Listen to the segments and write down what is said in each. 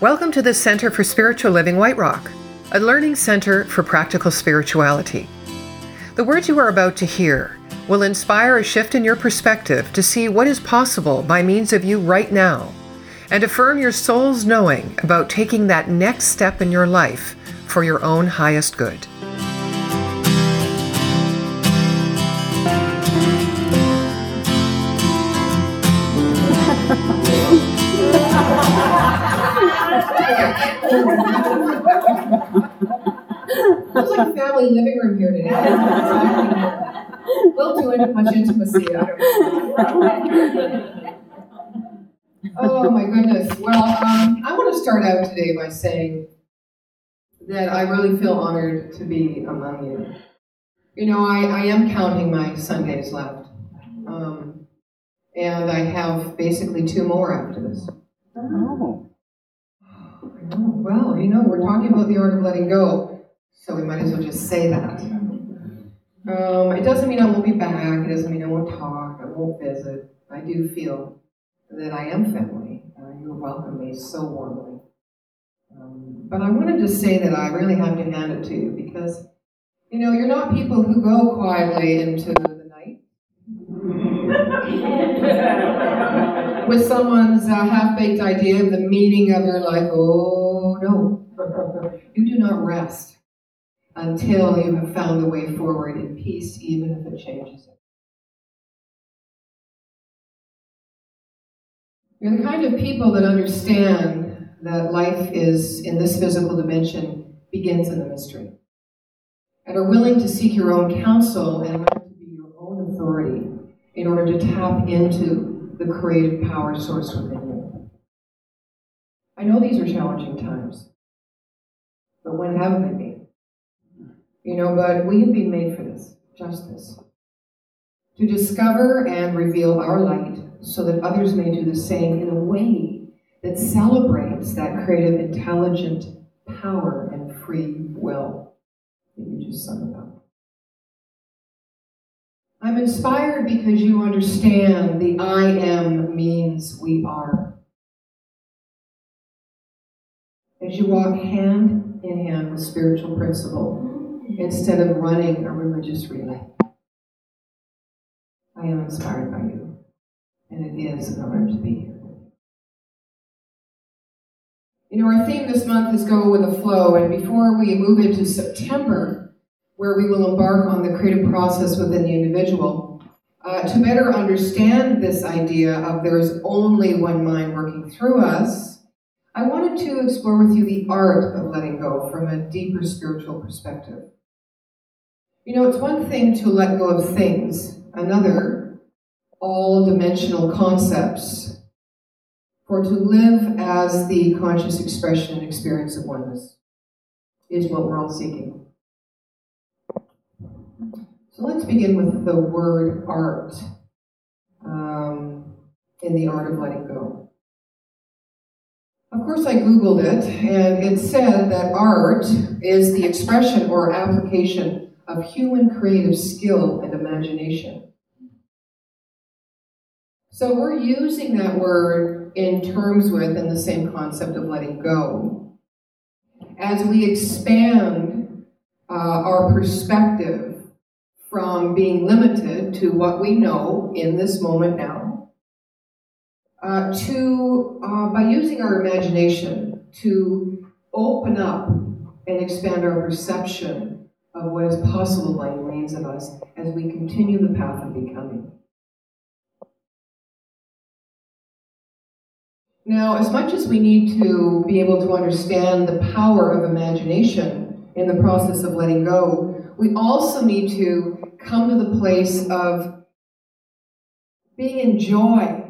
Welcome to the Center for Spiritual Living White Rock, a learning center for practical spirituality. The words you are about to hear will inspire a shift in your perspective to see what is possible by means of you right now and affirm your soul's knowing about taking that next step in your life for your own highest good. Looks like a family living room here today. A little too much intimacy. I don't know. Oh my goodness. Well, um, I want to start out today by saying that I really feel honored to be among you. You know, I, I am counting my Sundays left. Um, and I have basically two more after this. Oh. Well, you know, we're talking about the art of letting go, so we might as well just say that. Um, it doesn't mean I won't be back, it doesn't mean I won't talk, I won't visit. I do feel that I am family. Uh, you welcome me so warmly. Um, but I wanted to say that I really have to hand it to you because, you know, you're not people who go quietly into with someone's uh, half-baked idea of the meaning of your life. Oh no, you do not rest until you have found the way forward in peace, even if it changes it. You're the kind of people that understand that life is in this physical dimension begins in the mystery, and are willing to seek your own counsel and learn to be your own authority in order to tap into the creative power source within you. I know these are challenging times, but when haven't they been? You know, but we have been made for this, just this. To discover and reveal our light so that others may do the same in a way that celebrates that creative, intelligent power and free will that you just sung about. I'm inspired because you understand the I am means we are. As you walk hand in hand with spiritual principle instead of running a religious relay. I am inspired by you, and it is an honor to be here. You know, our theme this month is Go with the Flow, and before we move into September, where we will embark on the creative process within the individual, uh, to better understand this idea of there is only one mind working through us, I wanted to explore with you the art of letting go from a deeper spiritual perspective. You know, it's one thing to let go of things, another, all dimensional concepts, for to live as the conscious expression and experience of oneness is what we're all seeking. So let's begin with the word art um, in the art of letting go. Of course, I Googled it, and it said that art is the expression or application of human creative skill and imagination. So we're using that word in terms with and the same concept of letting go. As we expand uh, our perspective from being limited to what we know in this moment now, uh, to uh, by using our imagination to open up and expand our perception of what is possible by means of us as we continue the path of becoming. Now, as much as we need to be able to understand the power of imagination in the process of letting go, we also need to come to the place of being in joy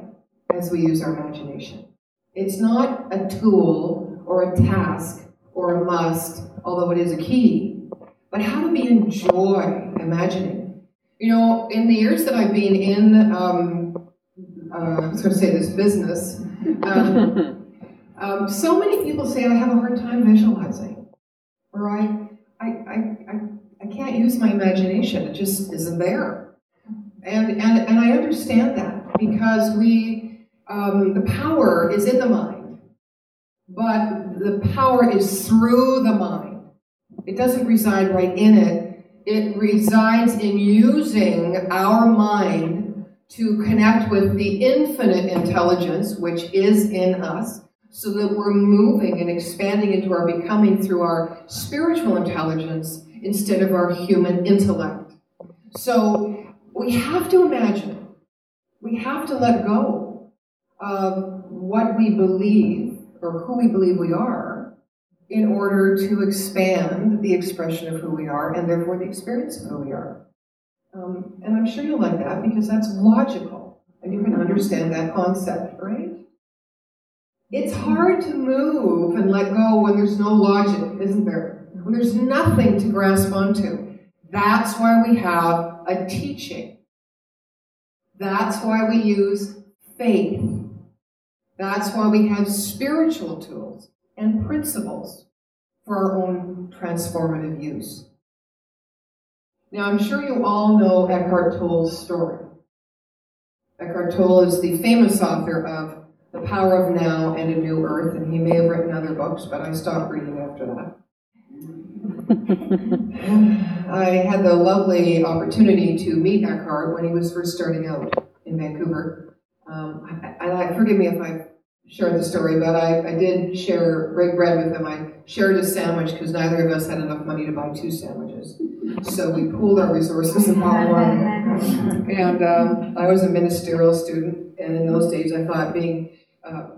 as we use our imagination. It's not a tool or a task or a must, although it is a key, but how to be in joy imagining. You know, in the years that I've been in, um, uh, I was going to say this business, um, um, so many people say I have a hard time visualizing, or I, I, I, I, I can't use my imagination. It just isn't there. And, and, and I understand that because we, um, the power is in the mind. but the power is through the mind. It doesn't reside right in it, it resides in using our mind to connect with the infinite intelligence which is in us so that we're moving and expanding into our becoming through our spiritual intelligence instead of our human intellect. So we have to imagine, we have to let go of what we believe or who we believe we are in order to expand the expression of who we are and therefore the experience of who we are. Um, and I'm sure you'll like that because that's logical and you can understand that concept, right? It's hard to move and let go when there's no logic, isn't there? There's nothing to grasp onto. That's why we have a teaching. That's why we use faith. That's why we have spiritual tools and principles for our own transformative use. Now, I'm sure you all know Eckhart Tolle's story. Eckhart Tolle is the famous author of The Power of Now and A New Earth, and he may have written other books, but I stopped reading after that. I had the lovely opportunity to meet Eckhart when he was first starting out in Vancouver. Um, I, I, forgive me if I shared the story, but I, I did share break bread with him. I shared a sandwich because neither of us had enough money to buy two sandwiches. So we pooled our resources and bought one. And um, I was a ministerial student, and in those days I thought being uh,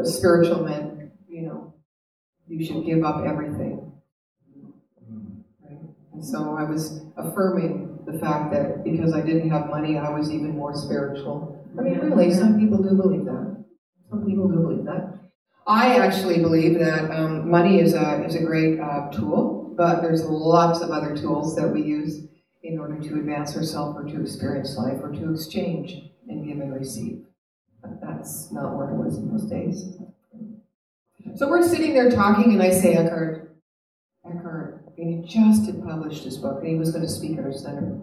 a spiritual man, you know, you should give up everything. So I was affirming the fact that because I didn't have money, I was even more spiritual. I mean, really, some people do believe that. Some people do believe that. I actually believe that um, money is a, is a great uh, tool, but there's lots of other tools that we use in order to advance ourselves or to experience life or to exchange and give and receive. But that's not what it was in those days. So we're sitting there talking, and I say, Eckhart, Eckhart, he just had published his book, and he was going to speak at our center.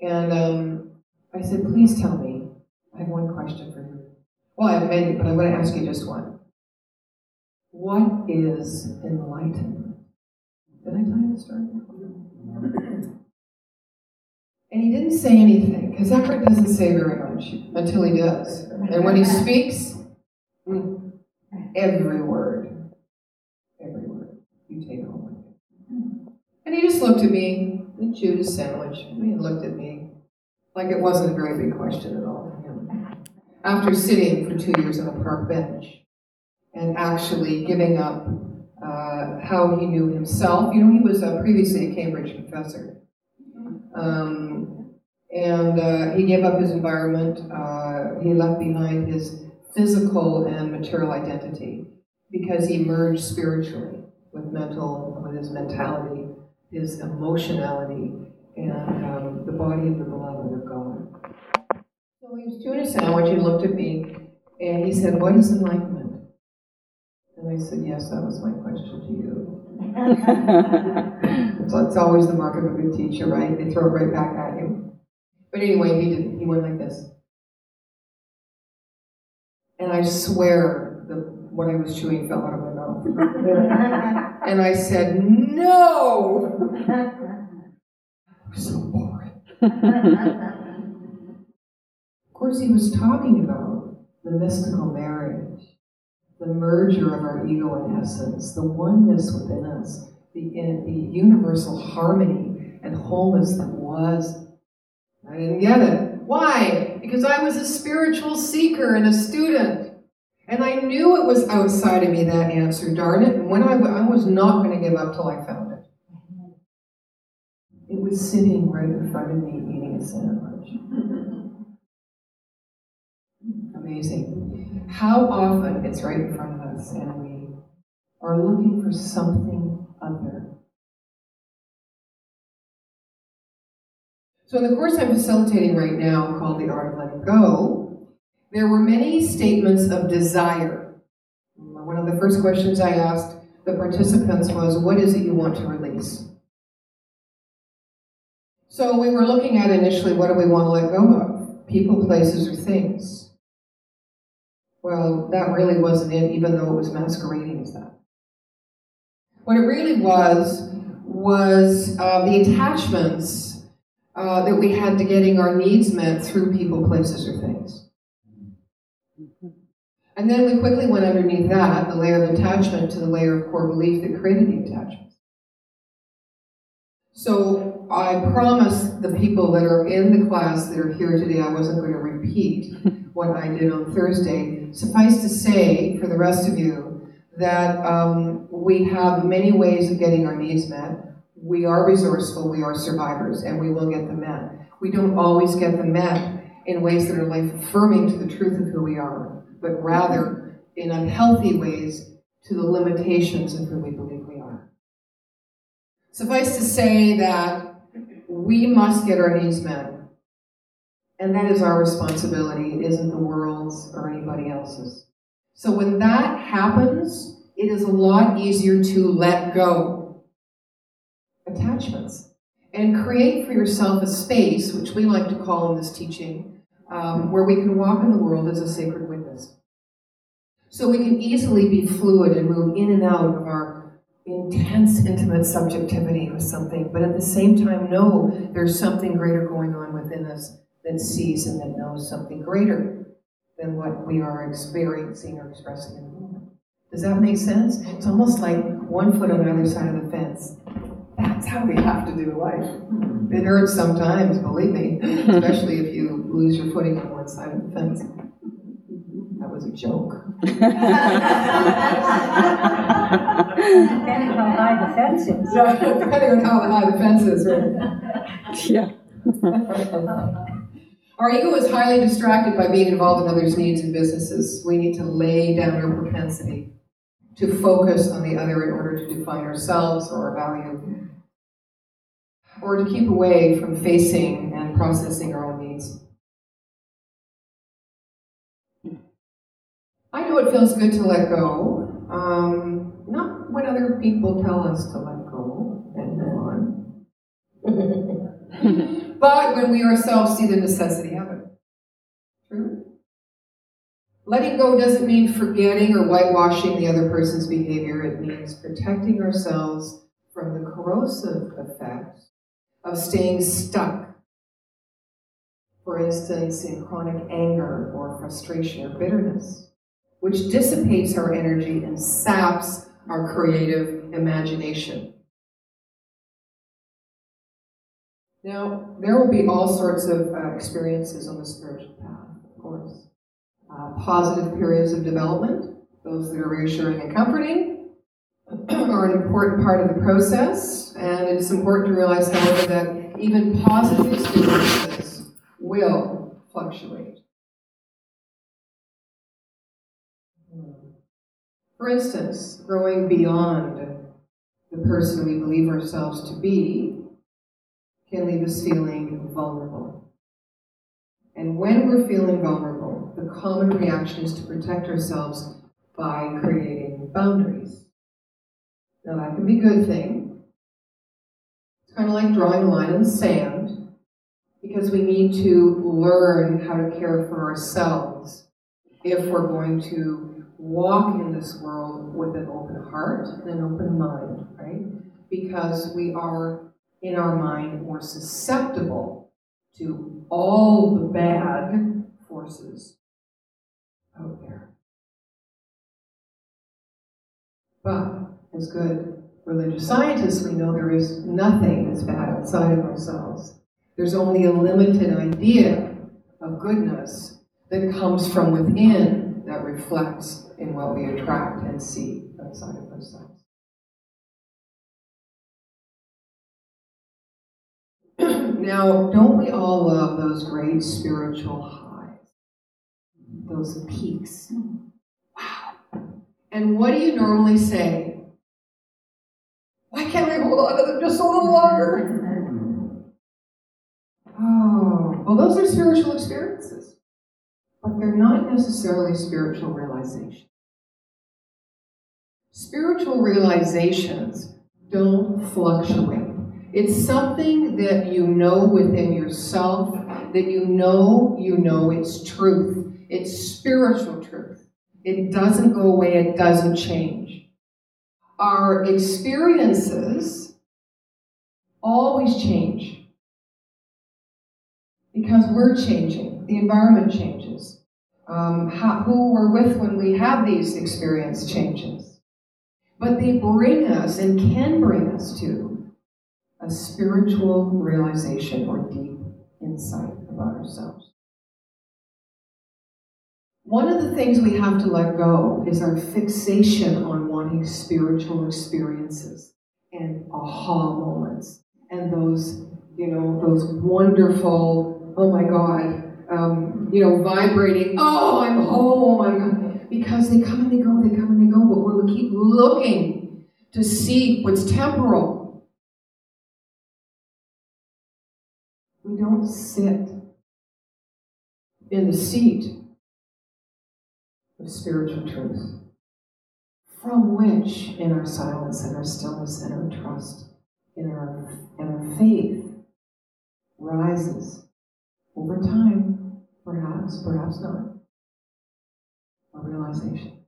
And um, I said, please tell me, I have one question for you. Well, I have many, but I'm going to ask you just one. What is enlightenment? Did I tell you the story? And he didn't say anything, because Eckhart doesn't say very much until he does. And when he speaks, mm, every word, every word, you take home with you. And he just looked at me, he chewed his sandwich, and he looked at me like it wasn't a very big question at all to him. After sitting for two years on a park bench, and actually giving up uh, how he knew himself. You know, he was uh, previously a Cambridge professor. Um, and uh, he gave up his environment. Uh, he left behind his physical and material identity because he merged spiritually with mental, with his mentality, his emotionality, and um, the body of the beloved of God. So he was chewing a sandwich. He looked at me and he said, "What is enlightenment?" And I said, Yes, that was my question to you. so it's always the mark of a good teacher, right? They throw it right back at you. But anyway, he didn't. He went like this. And I swear what I was chewing fell out of my mouth. and I said, No! I'm so boring. of course, he was talking about the mystical marriage the merger of our ego and essence, the oneness within us, the, the universal harmony and wholeness that was. I didn't get it. Why? Because I was a spiritual seeker and a student. And I knew it was outside of me, that answer, darn it. And when I, I was not going to give up till I found it. It was sitting right in front of me eating a sandwich. Amazing how often it's right in front of us and we are looking for something other. So, in the course I'm facilitating right now, called The Art of Letting Go, there were many statements of desire. One of the first questions I asked the participants was, What is it you want to release? So, we were looking at initially what do we want to let go of? People, places, or things. Well, that really wasn't it, even though it was masquerading as that. What it really was, was uh, the attachments uh, that we had to getting our needs met through people, places, or things. And then we quickly went underneath that, the layer of attachment, to the layer of core belief that created the attachments. So I promised the people that are in the class that are here today I wasn't going to repeat what I did on Thursday. Suffice to say, for the rest of you, that um, we have many ways of getting our needs met. We are resourceful, we are survivors, and we will get them met. We don't always get them met in ways that are life affirming to the truth of who we are, but rather in unhealthy ways to the limitations of who we believe we are. Suffice to say that we must get our needs met. And that is our responsibility. It isn't the world's or anybody else's. So when that happens, it is a lot easier to let go attachments and create for yourself a space, which we like to call in this teaching, um, where we can walk in the world as a sacred witness. So we can easily be fluid and move in and out of our intense, intimate subjectivity with something, but at the same time know there's something greater going on within us that sees and that knows something greater than what we are experiencing or expressing in the moment. Does that make sense? It's almost like one foot on either side of the fence. That's how we have to do life. It hurts sometimes, believe me, especially if lose your footing on one side of the fence. That was a joke. Depending how high the fence is. Depending on how high the fence is, right? Yeah. Our ego is highly distracted by being involved in others' needs and businesses. We need to lay down our propensity to focus on the other in order to define ourselves or our value, or to keep away from facing and processing our own I know it feels good to let go, um, not when other people tell us to let go and move on. but when we ourselves see the necessity of it. True? Letting go doesn't mean forgetting or whitewashing the other person's behavior. It means protecting ourselves from the corrosive effect of staying stuck. For instance, in chronic anger or frustration or bitterness, which dissipates our energy and saps our creative imagination. Now, there will be all sorts of uh, experiences on the spiritual path, of course. Uh, positive periods of development, those that are reassuring and comforting, are an important part of the process. And it's important to realize, however, that even positive experiences will fluctuate. For instance, growing beyond the person we believe ourselves to be can leave us feeling vulnerable. And when we're feeling vulnerable, the common reaction is to protect ourselves by creating boundaries. Now, that can be a good thing. It's kind of like drawing a line in the sand because we need to learn how to care for ourselves if we're going to walk in this world with an open heart and an open mind, right? Because we are in our mind more susceptible to all the bad forces out there. But as good religious scientists, we know there is nothing that's bad outside of ourselves. There's only a limited idea of goodness that comes from within that reflects in what we attract and see outside of ourselves. now, don't we all love those great spiritual highs? Those peaks. Wow. And what do you normally say? Why can't I hold on to them just a little longer? Oh, well, those are spiritual experiences, but they're not necessarily spiritual realization. Spiritual realizations don't fluctuate. It's something that you know within yourself, that you know you know it's truth. It's spiritual truth. It doesn't go away, it doesn't change. Our experiences always change because we're changing, the environment changes. Um, how, who we're with when we have these experience changes. But they bring us and can bring us to a spiritual realization or deep insight about ourselves. One of the things we have to let go is our fixation on wanting spiritual experiences and aha moments and those, you know, those wonderful, oh my God, um, you know, vibrating, oh, I'm home, I'm, because they come and they go, they come and they go. But when we keep looking to see what's temporal, we don't sit in the seat of spiritual truth, from which, in our silence and our stillness and our trust, in our, in our faith, rises over time, perhaps, perhaps not, a realization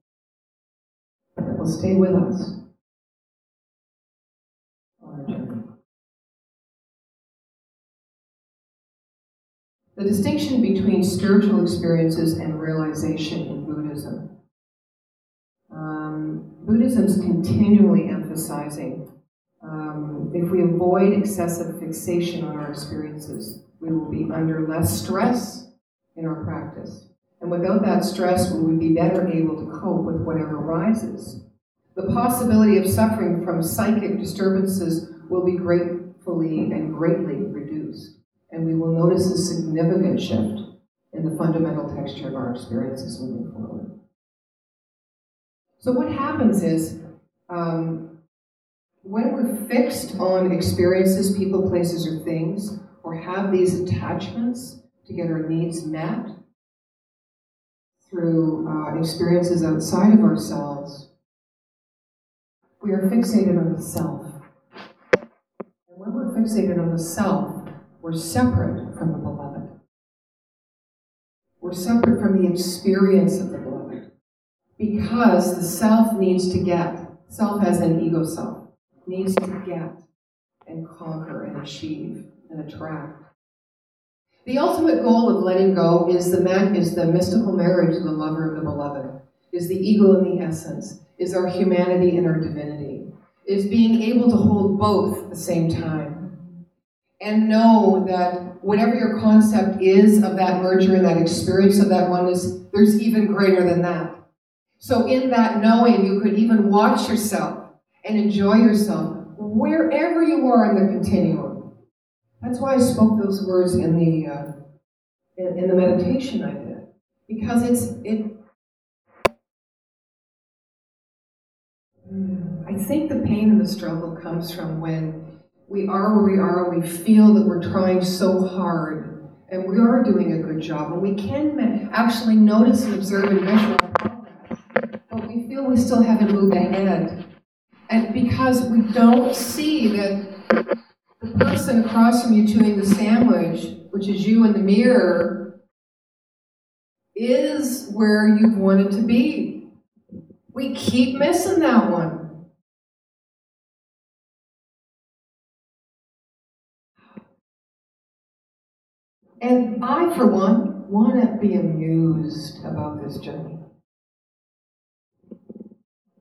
that will stay with us on our journey. The distinction between spiritual experiences and realization in Buddhism. Um, Buddhism is continually emphasizing um, if we avoid excessive fixation on our experiences, we will be under less stress in our practice. And without that stress, we would be better able to cope with whatever arises. The possibility of suffering from psychic disturbances will be gratefully and greatly reduced. And we will notice a significant shift in the fundamental texture of our experiences moving forward. So, what happens is um, when we're fixed on experiences, people, places, or things, or have these attachments to get our needs met through uh, experiences outside of ourselves, we are fixated on the self. And when we're fixated on the self, we're separate from the beloved. We're separate from the experience of the beloved. Because the self needs to get, self as an ego self, needs to get and conquer and achieve and attract. The ultimate goal of letting go is the man, is the mystical marriage of the lover of the beloved, is the ego and the essence, is our humanity and our divinity, is being able to hold both at the same time. And know that whatever your concept is of that merger and that experience of that oneness, there's even greater than that. So, in that knowing, you could even watch yourself and enjoy yourself wherever you are in the continuum. That's why I spoke those words in the uh, in, in the meditation I did, because it's it. I think the pain and the struggle comes from when we are where we are, and we feel that we're trying so hard, and we are doing a good job, and we can actually notice and observe and measure our progress, but we feel we still haven't moved ahead. And because we don't see that the person across from you chewing the sandwich, which is you in the mirror, is where you've wanted to be. We keep missing that one. And I, for one, want to be amused about this journey.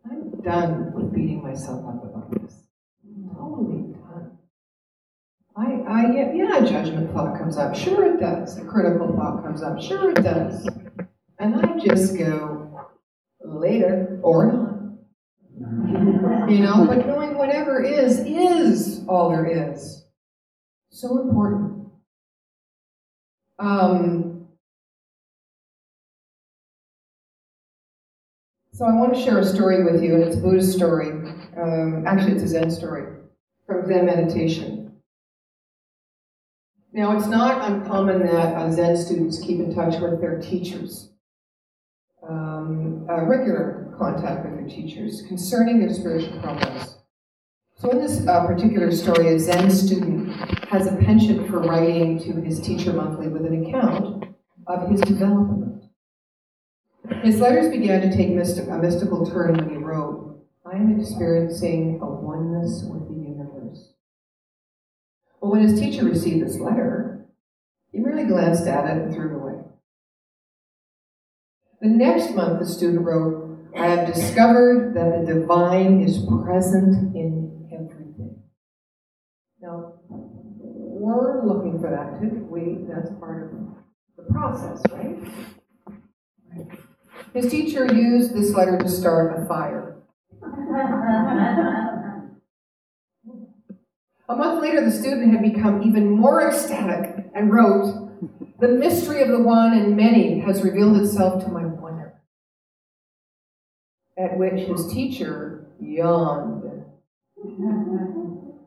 I'm done with beating myself up about this. Totally Yeah, judgment thought comes up. Sure it does. A critical thought comes up. Sure it does. And I just go, later or not. You know, but knowing whatever is, is all there is. So important. Um, so I want to share a story with you, and it's a Buddhist story. Um, actually, it's a Zen story from Zen meditation. Now, it's not uncommon that uh, Zen students keep in touch with their teachers, um, regular contact with their teachers concerning their spiritual progress. So, in this uh, particular story, a Zen student has a penchant for writing to his teacher monthly with an account of his development. His letters began to take mystic, a mystical turn when he wrote, I am experiencing a oneness with. Well, when his teacher received this letter, he merely glanced at it and threw it away. The next month, the student wrote, I have discovered that the divine is present in everything. Now, we're looking for that too. We, that's part of the process, right? His teacher used this letter to start a fire. A month later, the student had become even more ecstatic and wrote, The mystery of the one and many has revealed itself to my wonder. At which his teacher yawned.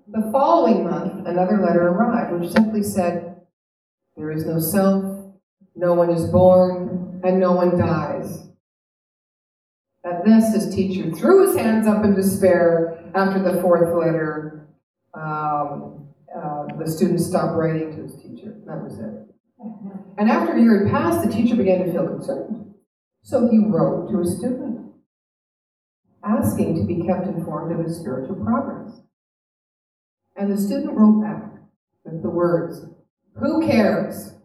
The following month, another letter arrived, which simply said, There is no self, no one is born, and no one dies. At this, his teacher threw his hands up in despair after the fourth letter. Um, uh, the student stopped writing to his teacher. That was it. And after a year had passed, the teacher began to feel concerned. So he wrote to a student, asking to be kept informed of his spiritual progress. And the student wrote back with the words, Who cares?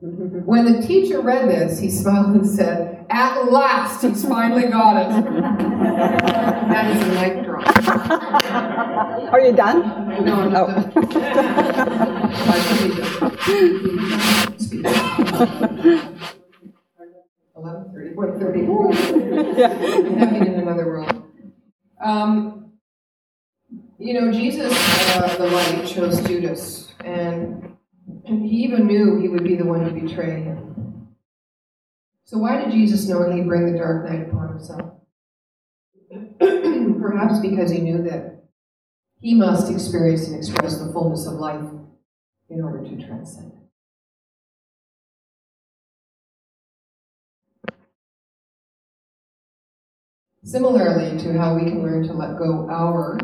When the teacher read this, he smiled and said, At last, he's finally got it. that is a mic drop. Are you done? No, I'm Oh. not done. I should be done. Eleven thirty, one thirty. I'm having in another world. Um, you know, Jesus, uh, the light, chose Judas, and he even knew he would be the one to betray him. So why did Jesus knowingly bring the dark night upon himself? Perhaps because he knew that he must experience and express the fullness of life in order to transcend. Similarly to how we can learn to let go our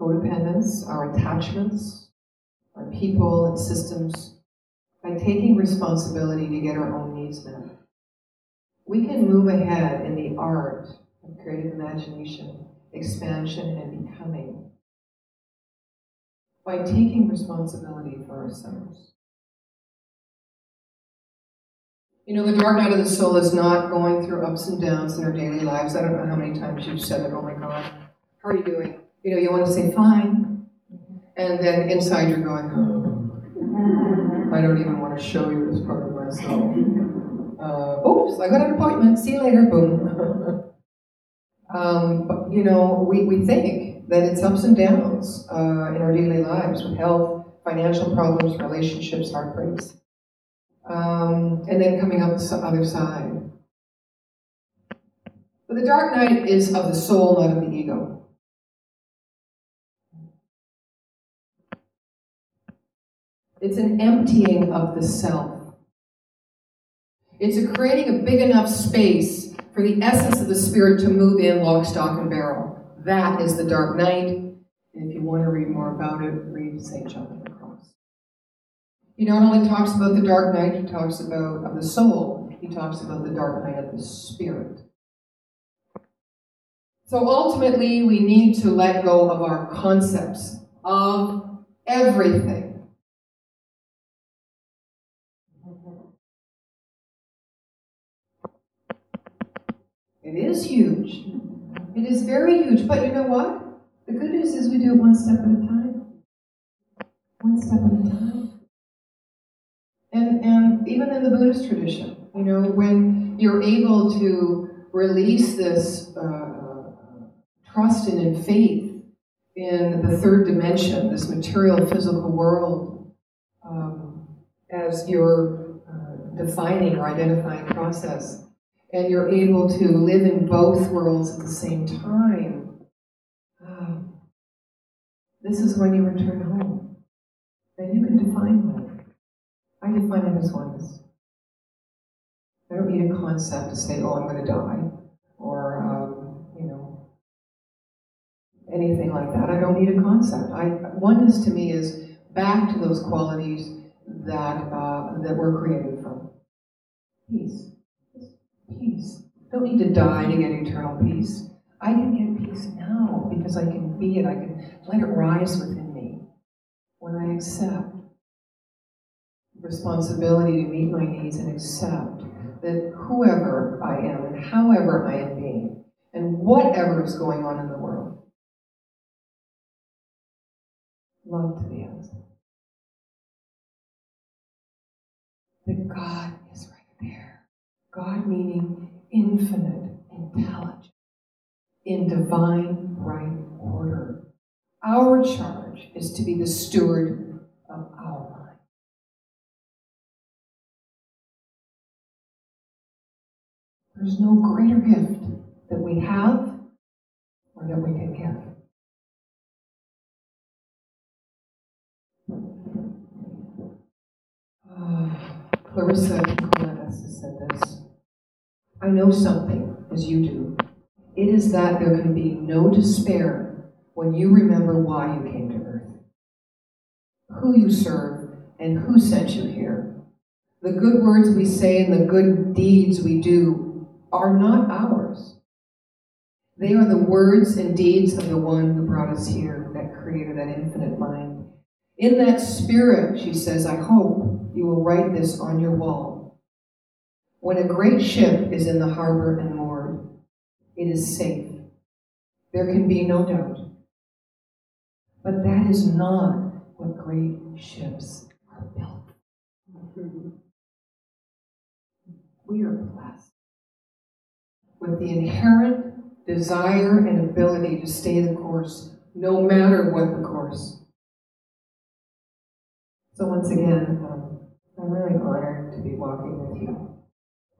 codependence, our attachments, our people and systems, by taking responsibility to get our own needs met. We can move ahead in the art of creative imagination, expansion, and becoming by taking responsibility for ourselves. You know, the dark night of the soul is not going through ups and downs in our daily lives. I don't know how many times you've said it, oh my God, how are you doing? You know, you want to say fine, and then inside you're going, oh, I don't even want to show you this part of myself. Uh, oops, I got an appointment, see you later, boom. um, but, you know, we, we think that it's ups and downs uh, in our daily lives with health, financial problems, relationships, heartbreaks. Um, and then coming up the other side. But the dark night is of the soul, not of the ego. It's an emptying of the self. It's a creating a big enough space for the essence of the spirit to move in lock, stock, and barrel. That is the dark night. And if you want to read more about it, read St. John of the Cross. He not only talks about the dark night, he talks about of the soul, he talks about the dark night of the spirit. So ultimately, we need to let go of our concepts of everything. It is huge. It is very huge. But you know what? The good news is we do it one step at a time. One step at a time. And, and even in the Buddhist tradition, you know, when you're able to release this uh, trust and in faith in the third dimension, this material physical world, um, as your uh, defining or identifying process, and you're able to live in both worlds at the same time, uh, this is when you return home. And you can define home. I define it as oneness. I don't need a concept to say, oh, I'm going to die, or, um, you know, anything like that. I don't need a concept. I, oneness to me is back to those qualities that, uh, that we're created from. Peace. Peace. Don't need to die to get eternal peace. I can get peace now because I can be it. I can let it rise within me when I accept responsibility to meet my needs and accept that whoever I am and however I am being and whatever is going on in the world, love to the end. That God is right. God meaning infinite intelligence in divine right order. Our charge is to be the steward of our mind. There's no greater gift that we have or that we can give. Uh, Clarissa Pinkola Estés has said this. I know something, as you do. It is that there can be no despair when you remember why you came to earth, who you serve, and who sent you here. The good words we say and the good deeds we do are not ours. They are the words and deeds of the one who brought us here, that creator, that infinite mind. In that spirit, she says, I hope you will write this on your wall. When a great ship is in the harbor and moored, it is safe. There can be no doubt. But that is not what great ships are built. We are blessed with the inherent desire and ability to stay the course, no matter what the course. So, once again, um, I'm really honored to be walking with you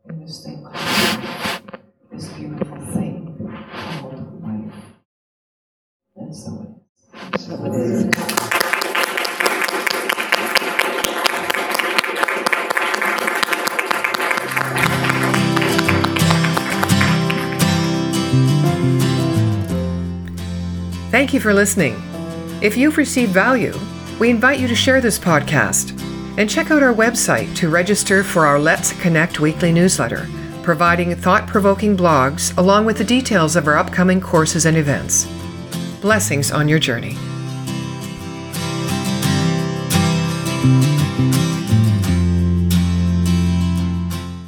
in this thing called this beautiful thing called life. And so it is. So it is. Thank you for listening. If you've received value, we invite you to share this podcast and check out our website to register for our Let's Connect weekly newsletter, providing thought provoking blogs along with the details of our upcoming courses and events. Blessings on your journey.